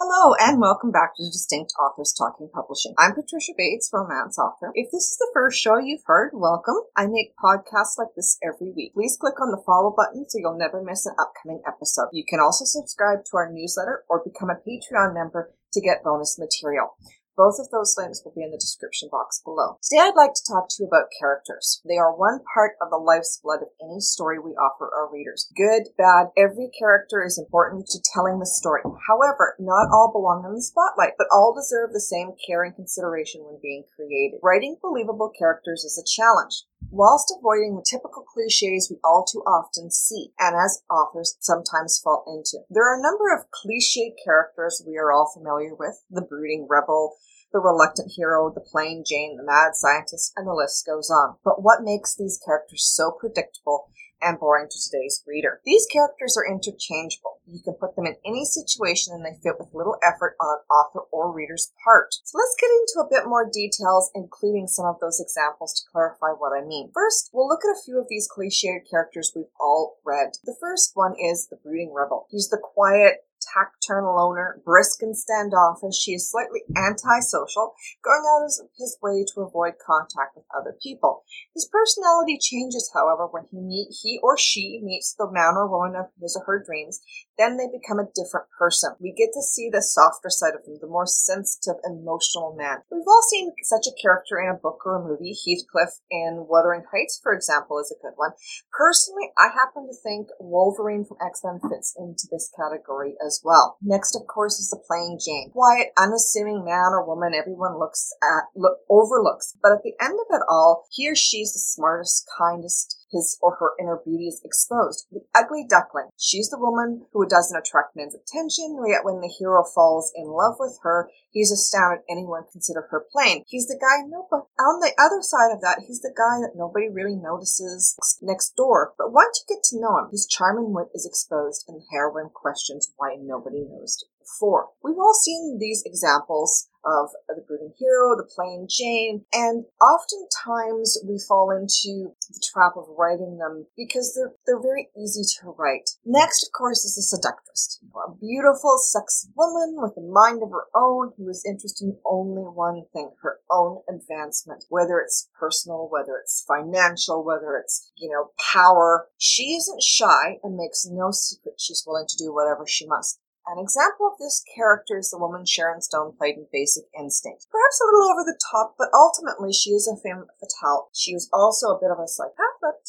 Hello and welcome back to Distinct Authors Talking Publishing. I'm Patricia Bates, romance author. If this is the first show you've heard, welcome. I make podcasts like this every week. Please click on the follow button so you'll never miss an upcoming episode. You can also subscribe to our newsletter or become a Patreon member to get bonus material. Both of those links will be in the description box below. Today I'd like to talk to you about characters. They are one part of the life's blood of any story we offer our readers. Good, bad, every character is important to telling the story. However, not all belong in the spotlight, but all deserve the same care and consideration when being created. Writing believable characters is a challenge whilst avoiding the typical cliches we all too often see and as authors sometimes fall into. There are a number of cliche characters we are all familiar with the brooding rebel, the reluctant hero, the plain Jane, the mad scientist, and the list goes on. But what makes these characters so predictable and boring to today's reader? These characters are interchangeable. You can put them in any situation and they fit with little effort on an author or reader's part. So let's get into a bit more details, including some of those examples to clarify what I mean. First, we'll look at a few of these cliched characters we've all read. The first one is the brooding rebel. He's the quiet, taciturn loner, brisk and standoffish. She is slightly antisocial, going out of his way to avoid contact with other people. His personality changes, however, when he meet he or she meets the man or woman of his or her dreams. Then they become a different person. We get to see the softer side of them, the more sensitive, emotional man. We've all seen such a character in a book or a movie. Heathcliff in Wuthering Heights, for example, is a good one. Personally, I happen to think Wolverine from X-Men fits into this category as well. Next, of course, is the plain Jane. Quiet, unassuming man or woman everyone looks at, look, overlooks. But at the end of it all, he or she is the smartest, kindest, his or her inner beauty is exposed. The ugly duckling. She's the woman who doesn't attract men's attention, yet when the hero falls in love with her, he's astounded anyone consider her plain. He's the guy, no, but on the other side of that, he's the guy that nobody really notices next door. But once you get to know him, his charm and wit is exposed, and the heroine questions why nobody noticed before. We've all seen these examples of the brooding hero, the plain Jane, and oftentimes we fall into the trap of writing them because they're they're very easy to write. Next, of course, is the seductress, a beautiful, sexy woman with a mind of her own who is interested in only one thing: her own advancement, whether it's personal, whether it's financial, whether it's you know power. She isn't shy and makes no secret she's willing to do whatever she must. An example of this character is the woman Sharon Stone played in Basic Instinct. Perhaps a little over the top, but ultimately she is a femme fatale. She is also a bit of a psychopath, but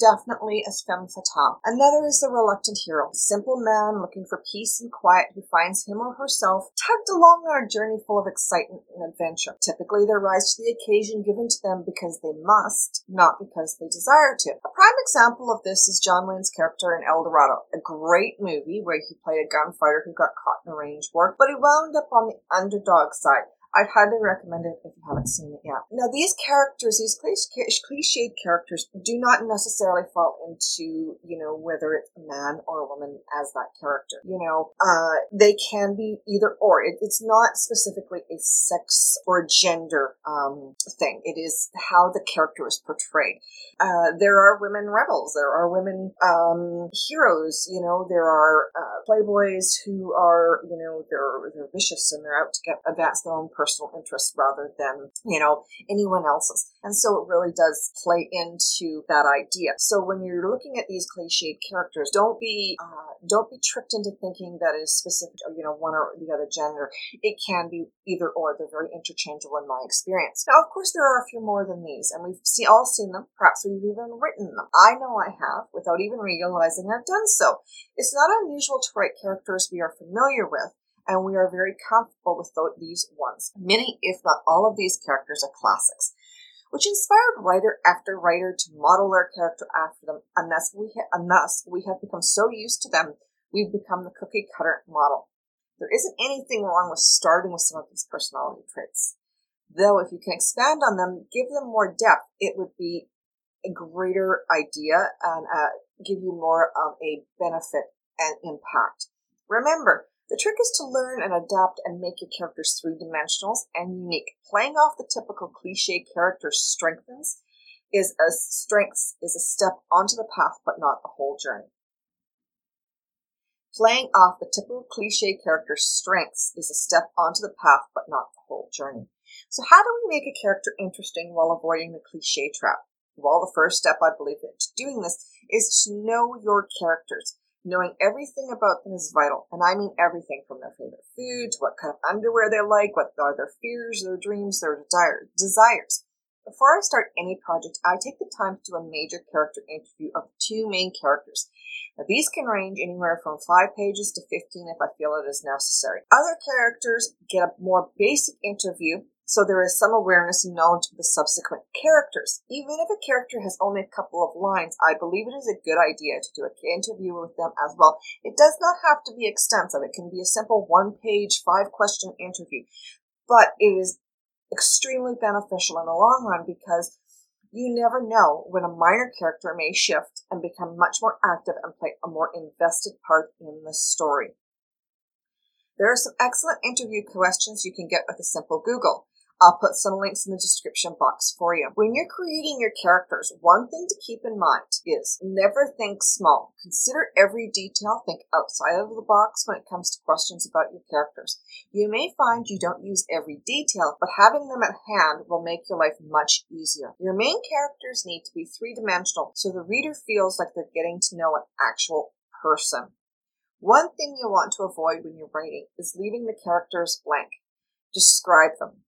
definitely a femme fatale. Another is the reluctant hero, simple man looking for peace and quiet who finds him or herself tugged along on a journey full of excitement and adventure. Typically, they rise to the occasion given to them because they must, not because they desire to. A prime example of this is John Wayne's character in El Dorado, a great movie where he played a gunfighter who got caught in range war, but he wound up on the underdog side. I'd highly recommend it if you haven't seen it yet. Now, these characters, these cliched characters, do not necessarily fall into, you know, whether it's a man or a woman as that character. You know, uh, they can be either or. It, it's not specifically a sex or a gender um, thing. It is how the character is portrayed. Uh, there are women rebels. There are women um, heroes. You know, there are uh, playboys who are, you know, they're they're vicious and they're out to get advance their own personal interests rather than, you know, anyone else's. And so it really does play into that idea. So when you're looking at these cliched characters, don't be, uh, don't be tricked into thinking that is specific, you know, one or the other gender. It can be either or. They're very interchangeable in my experience. Now, of course, there are a few more than these, and we've see, all seen them. Perhaps we've even written them. I know I have, without even realizing I've done so. It's not unusual to write characters we are familiar with, and we are very comfortable with these ones. Many, if not all of these characters are classics, which inspired writer after writer to model their character after them, and thus we, ha- and thus we have become so used to them, we've become the cookie cutter model. There isn't anything wrong with starting with some of these personality traits. Though if you can expand on them, give them more depth, it would be a greater idea and uh, give you more of a benefit and impact. Remember, the trick is to learn and adapt and make your characters three dimensional and unique. Playing off the typical cliche character strengthens is a strengths is a step onto the path, but not the whole journey. Playing off the typical cliche character's strengths is a step onto the path, but not the whole journey. So, how do we make a character interesting while avoiding the cliche trap? Well, the first step, I believe, in doing this is to know your characters. Knowing everything about them is vital, and I mean everything from their favorite food to what kind of underwear they like, what are their fears, their dreams, their desires. Before I start any project, I take the time to do a major character interview of two main characters. Now, these can range anywhere from 5 pages to 15 if I feel it is necessary. Other characters get a more basic interview so there is some awareness and knowledge of the subsequent characters. Even if a character has only a couple of lines, I believe it is a good idea to do an interview with them as well. It does not have to be extensive. It can be a simple one page, five question interview, but it is extremely beneficial in the long run because you never know when a minor character may shift and become much more active and play a more invested part in the story. There are some excellent interview questions you can get with a simple Google. I'll put some links in the description box for you. When you're creating your characters, one thing to keep in mind is never think small. Consider every detail, think outside of the box when it comes to questions about your characters. You may find you don't use every detail, but having them at hand will make your life much easier. Your main characters need to be three dimensional so the reader feels like they're getting to know an actual person. One thing you want to avoid when you're writing is leaving the characters blank. Describe them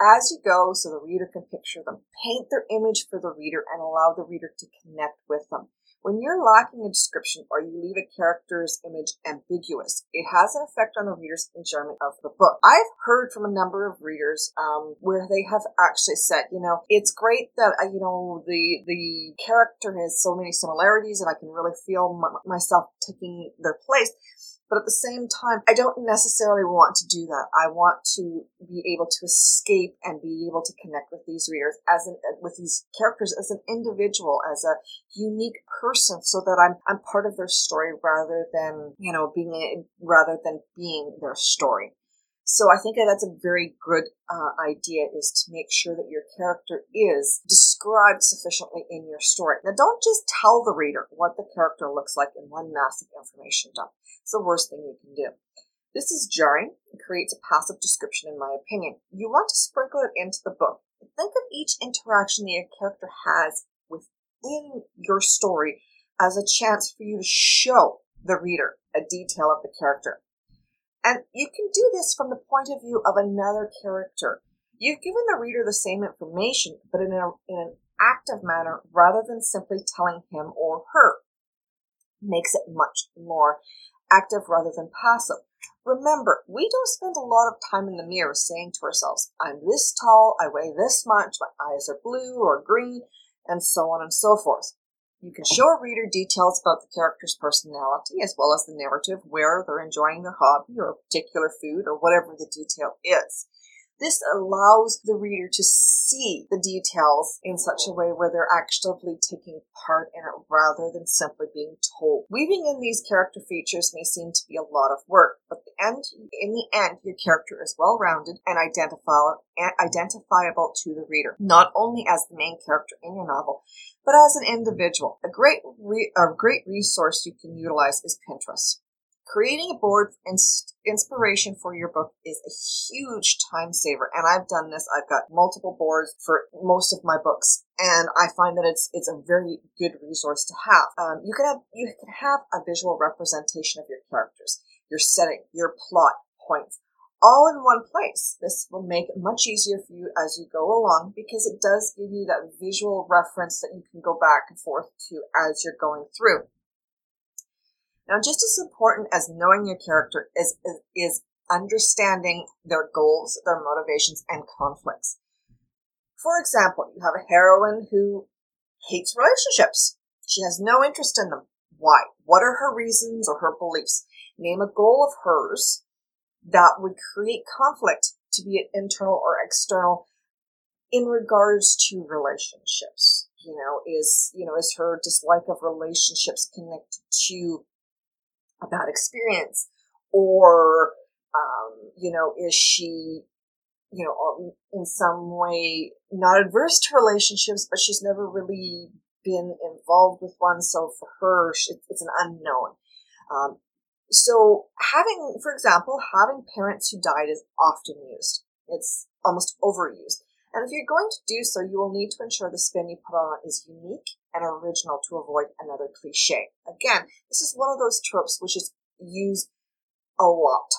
as you go so the reader can picture them. Paint their image for the reader and allow the reader to connect with them. When you're lacking a description or you leave a character's image ambiguous, it has an effect on the reader's enjoyment of the book. I've heard from a number of readers um, where they have actually said, you know, it's great that uh, you know the the character has so many similarities and I can really feel m- myself taking their place. But at the same time, I don't necessarily want to do that. I want to be able to escape and be able to connect with these readers as an, uh, with these characters as an individual, as a unique person, so that I'm I'm part of their story rather than you know being rather than being their story. So I think that's a very good uh, idea is to make sure that your character is described sufficiently in your story. Now don't just tell the reader what the character looks like in one massive information dump. It's the worst thing you can do. This is jarring and creates a passive description, in my opinion. You want to sprinkle it into the book. Think of each interaction that your character has within your story as a chance for you to show the reader a detail of the character. And you can do this from the point of view of another character. You've given the reader the same information, but in, a, in an active manner rather than simply telling him or her. Makes it much more active rather than passive. Remember, we don't spend a lot of time in the mirror saying to ourselves, I'm this tall, I weigh this much, my eyes are blue or green, and so on and so forth. You can show a reader details about the character's personality as well as the narrative, where they're enjoying their hobby or a particular food or whatever the detail is. This allows the reader to see the details in such a way where they're actively taking part in it rather than simply being told. Weaving in these character features may seem to be a lot of work, but the end, in the end, your character is well rounded and identifiable, identifiable to the reader, not only as the main character in your novel, but as an individual. A great, re- a great resource you can utilize is Pinterest. Creating a board inspiration for your book is a huge time saver, and I've done this. I've got multiple boards for most of my books, and I find that it's it's a very good resource to have. Um, you can have you can have a visual representation of your characters, your setting, your plot points, all in one place. This will make it much easier for you as you go along because it does give you that visual reference that you can go back and forth to as you're going through. Now, just as important as knowing your character is, is, is understanding their goals, their motivations, and conflicts. For example, you have a heroine who hates relationships. She has no interest in them. Why? What are her reasons or her beliefs? Name a goal of hers that would create conflict to be it internal or external in regards to relationships. You know, is, you know, is her dislike of relationships connected to a bad experience? Or um, you know is she you know um, in some way not adverse to relationships but she's never really been involved with one? So for her it's an unknown. Um, So having, for example, having parents who died is often used. It's almost overused. And if you're going to do so, you will need to ensure the spin you put on is unique and original to avoid another cliche. Again, this is one of those tropes which is used a lot.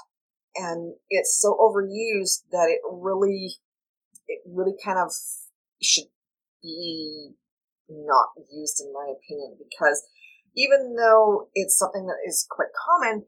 And it's so overused that it really, it really kind of should be not used in my opinion because even though it's something that is quite common,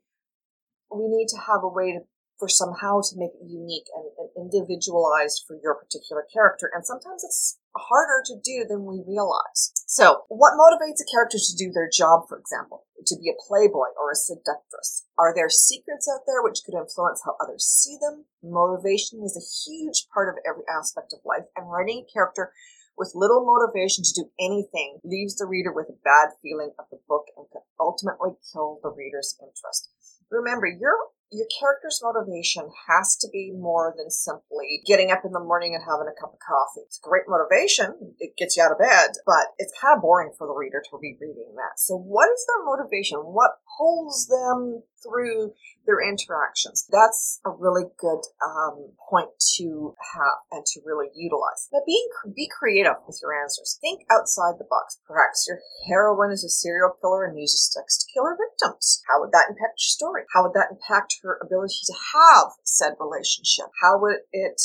we need to have a way to for somehow to make it unique and, and, individualized for your particular character. And sometimes it's harder to do than we realize. So, what motivates a character to do their job, for example? To be a playboy or a seductress? Are there secrets out there which could influence how others see them? Motivation is a huge part of every aspect of life, and writing a character with little motivation to do anything leaves the reader with a bad feeling of the book and can ultimately kill the reader's interest. Remember, your your character's motivation has to be more than simply getting up in the morning and having a cup of coffee. It's great motivation. It gets you out of bed, but it's kind of boring for the reader to be reading that. So what is their motivation? What pulls them through their interactions. That's a really good um, point to have and to really utilize. Now, being be creative with your answers. Think outside the box. Perhaps your heroine is a serial killer and uses sex to kill her victims. How would that impact your story? How would that impact her ability to have said relationship? How would it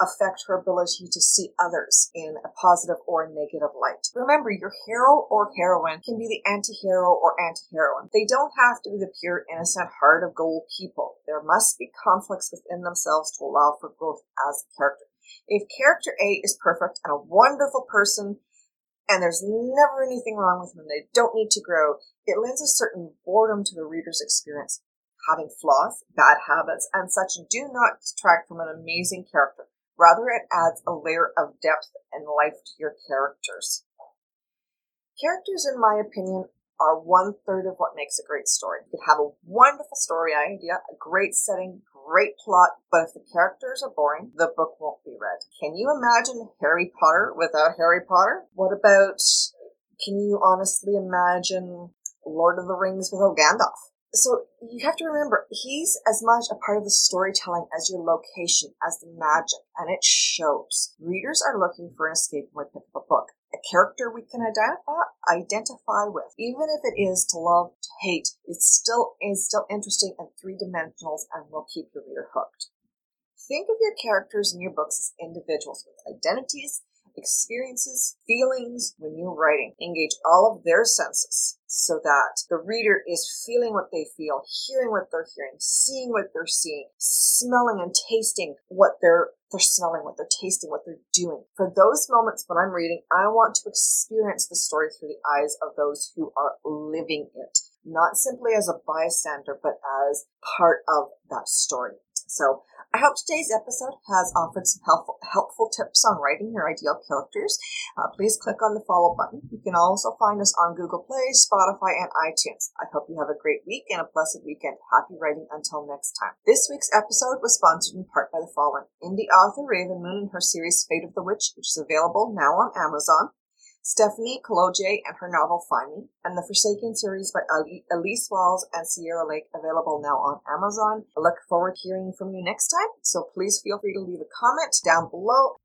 affect her ability to see others in a positive or negative light. Remember, your hero or heroine can be the anti-hero or anti-heroine. They don't have to be the pure, innocent, heart of gold people. There must be conflicts within themselves to allow for growth as a character. If character A is perfect and a wonderful person, and there's never anything wrong with them, they don't need to grow, it lends a certain boredom to the reader's experience. Having flaws, bad habits, and such do not detract from an amazing character. Rather, it adds a layer of depth and life to your characters. Characters, in my opinion, are one third of what makes a great story. You could have a wonderful story idea, a great setting, great plot, but if the characters are boring, the book won't be read. Can you imagine Harry Potter without Harry Potter? What about, can you honestly imagine Lord of the Rings without Gandalf? So you have to remember, he's as much a part of the storytelling as your location, as the magic, and it shows. Readers are looking for an escape when pick up a book. A character we can identify identify with, even if it is to love, to hate, it still is still interesting and three dimensionals and will keep your reader hooked. Think of your characters in your books as individuals with identities, experiences, feelings when you're writing. Engage all of their senses so that the reader is feeling what they feel, hearing what they're hearing, seeing what they're seeing, smelling and tasting what they're they're smelling, what they're tasting, what they're doing. For those moments when I'm reading, I want to experience the story through the eyes of those who are living it, not simply as a bystander, but as part of that story. So I hope today's episode has offered some helpful, helpful tips on writing your ideal characters. Uh, please click on the follow button. You can also find us on Google Play, Spotify, and iTunes. I hope you have a great week and a pleasant weekend. Happy writing until next time. This week's episode was sponsored in part by the following. Indie author Raven Moon and her series Fate of the Witch, which is available now on Amazon. Stephanie Kolodziej and her novel Find Me, and the Forsaken series by Elise Walls and Sierra Lake available now on Amazon. I look forward to hearing from you next time, so please feel free to leave a comment down below